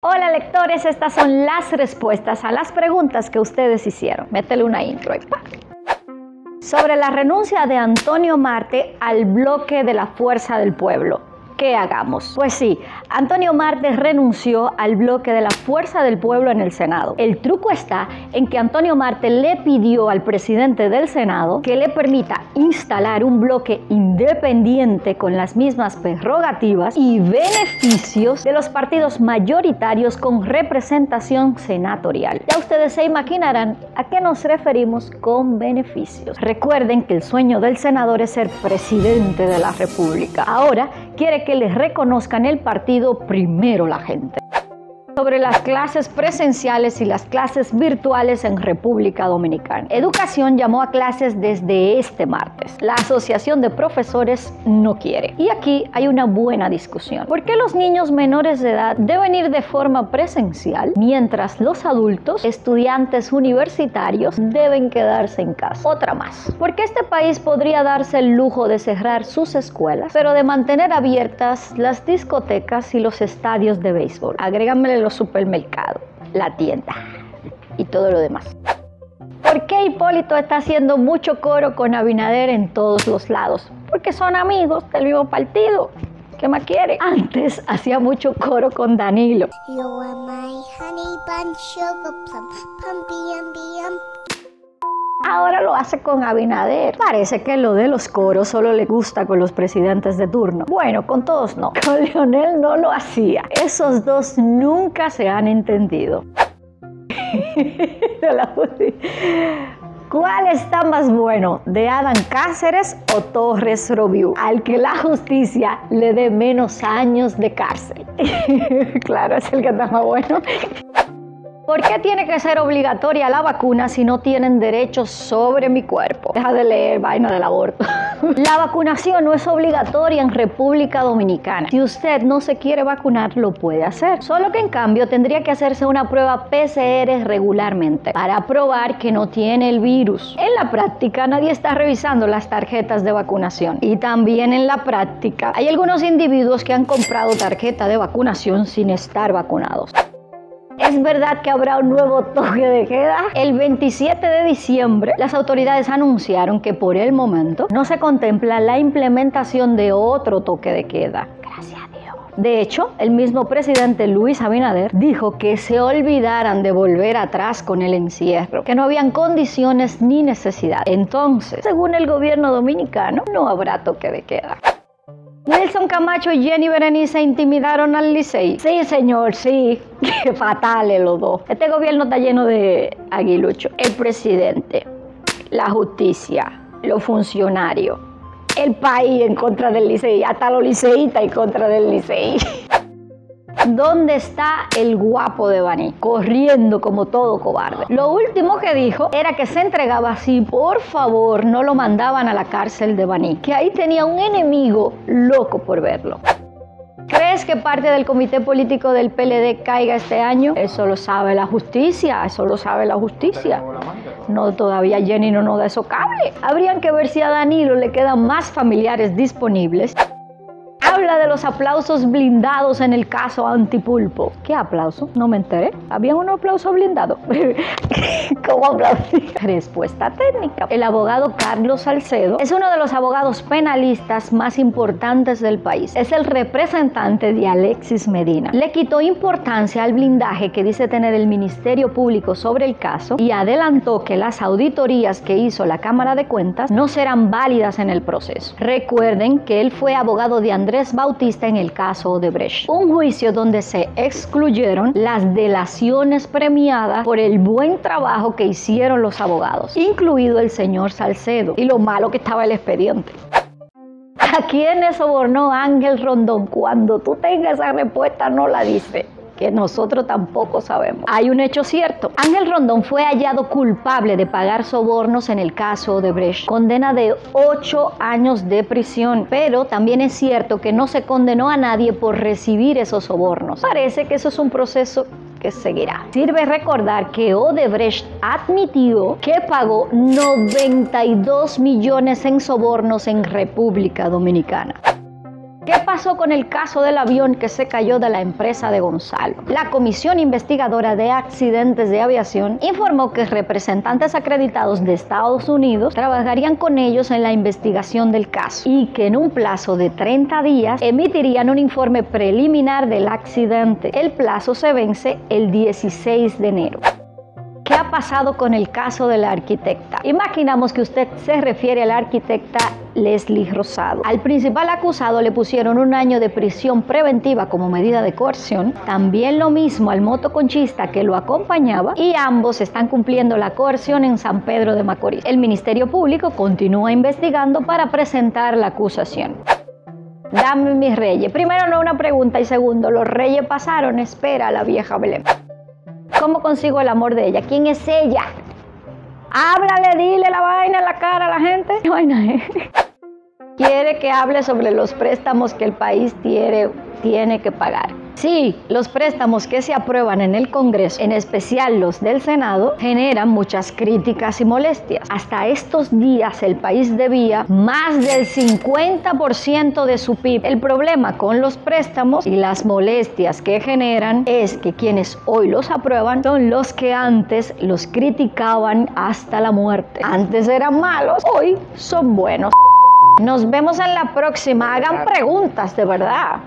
Hola lectores, estas son las respuestas a las preguntas que ustedes hicieron. Métele una intro ahí. Sobre la renuncia de Antonio Marte al bloque de la Fuerza del Pueblo. ¿Qué hagamos? Pues sí, Antonio Marte renunció al bloque de la Fuerza del Pueblo en el Senado. El truco está en que Antonio Marte le pidió al presidente del Senado que le permita instalar un bloque independiente con las mismas prerrogativas y beneficios de los partidos mayoritarios con representación senatorial. Ya ustedes se imaginarán a qué nos referimos con beneficios. Recuerden que el sueño del senador es ser presidente de la República. Ahora quiere que les reconozcan el partido primero la gente sobre las clases presenciales y las clases virtuales en República Dominicana. Educación llamó a clases desde este martes. La Asociación de Profesores no quiere. Y aquí hay una buena discusión. ¿Por qué los niños menores de edad deben ir de forma presencial mientras los adultos, estudiantes universitarios, deben quedarse en casa? Otra más. ¿Por qué este país podría darse el lujo de cerrar sus escuelas, pero de mantener abiertas las discotecas y los estadios de béisbol? Agréganmele supermercado, la tienda y todo lo demás. ¿Por qué Hipólito está haciendo mucho coro con Abinader en todos los lados? Porque son amigos del mismo partido. ¿Qué más quiere? Antes hacía mucho coro con Danilo. Ahora lo hace con Abinader. Parece que lo de los coros solo le gusta con los presidentes de turno. Bueno, con todos no. Con Leonel no lo hacía. Esos dos nunca se han entendido. ¿Cuál está más bueno, de Adam Cáceres o Torres Robiú? Al que la justicia le dé menos años de cárcel. claro, es el que está más bueno. ¿Por qué tiene que ser obligatoria la vacuna si no tienen derechos sobre mi cuerpo? Deja de leer vaina del aborto. La vacunación no es obligatoria en República Dominicana. Si usted no se quiere vacunar, lo puede hacer. Solo que en cambio tendría que hacerse una prueba PCR regularmente para probar que no tiene el virus. En la práctica nadie está revisando las tarjetas de vacunación. Y también en la práctica hay algunos individuos que han comprado tarjeta de vacunación sin estar vacunados. Es verdad que habrá un nuevo toque de queda. El 27 de diciembre, las autoridades anunciaron que por el momento no se contempla la implementación de otro toque de queda. Gracias a Dios. De hecho, el mismo presidente Luis Abinader dijo que se olvidaran de volver atrás con el encierro, que no habían condiciones ni necesidad. Entonces, según el gobierno dominicano, no habrá toque de queda. Wilson Camacho y Jenny Berenice intimidaron al Licey. Sí, señor, sí. Qué fatales los dos. Este gobierno está lleno de aguiluchos. El presidente, la justicia, los funcionarios, el país en contra del Licey, hasta los liceístas en contra del Licey. ¿Dónde está el guapo de Baní? Corriendo como todo cobarde. Lo último que dijo era que se entregaba si por favor no lo mandaban a la cárcel de Baní, que ahí tenía un enemigo loco por verlo. ¿Crees que parte del comité político del PLD caiga este año? Eso lo sabe la justicia, eso lo sabe la justicia. No, todavía Jenny no nos da esos cables. Habrían que ver si a Danilo le quedan más familiares disponibles de los aplausos blindados en el caso Antipulpo. ¿Qué aplauso? No me enteré. ¿Había un aplauso blindado? ¿Cómo aplaudí? Respuesta técnica. El abogado Carlos Salcedo es uno de los abogados penalistas más importantes del país. Es el representante de Alexis Medina. Le quitó importancia al blindaje que dice tener el Ministerio Público sobre el caso y adelantó que las auditorías que hizo la Cámara de Cuentas no serán válidas en el proceso. Recuerden que él fue abogado de Andrés Bautista en el caso de Brecht. Un juicio donde se excluyeron las delaciones premiadas por el buen trabajo que hicieron los abogados, incluido el señor Salcedo, y lo malo que estaba el expediente. ¿A quién sobornó Ángel Rondón? Cuando tú tengas esa respuesta, no la dice que nosotros tampoco sabemos. Hay un hecho cierto. Ángel Rondón fue hallado culpable de pagar sobornos en el caso de Brecht. Condena de 8 años de prisión. Pero también es cierto que no se condenó a nadie por recibir esos sobornos. Parece que eso es un proceso que seguirá. Sirve recordar que Odebrecht admitió que pagó 92 millones en sobornos en República Dominicana. ¿Qué pasó con el caso del avión que se cayó de la empresa de Gonzalo? La Comisión Investigadora de Accidentes de Aviación informó que representantes acreditados de Estados Unidos trabajarían con ellos en la investigación del caso y que en un plazo de 30 días emitirían un informe preliminar del accidente. El plazo se vence el 16 de enero. ¿Qué ha pasado con el caso de la arquitecta? Imaginamos que usted se refiere a la arquitecta Leslie Rosado. Al principal acusado le pusieron un año de prisión preventiva como medida de coerción, también lo mismo al motoconchista que lo acompañaba y ambos están cumpliendo la coerción en San Pedro de Macorís. El Ministerio Público continúa investigando para presentar la acusación. Dame mis reyes. Primero no una pregunta y segundo, los reyes pasaron, espera la vieja Belén. ¿Cómo consigo el amor de ella? ¿Quién es ella? Háblale, dile la vaina en la cara a la gente. Quiere que hable sobre los préstamos que el país tiene, tiene que pagar. Sí, los préstamos que se aprueban en el Congreso, en especial los del Senado, generan muchas críticas y molestias. Hasta estos días el país debía más del 50% de su PIB. El problema con los préstamos y las molestias que generan es que quienes hoy los aprueban son los que antes los criticaban hasta la muerte. Antes eran malos, hoy son buenos. Nos vemos en la próxima. Hagan preguntas de verdad.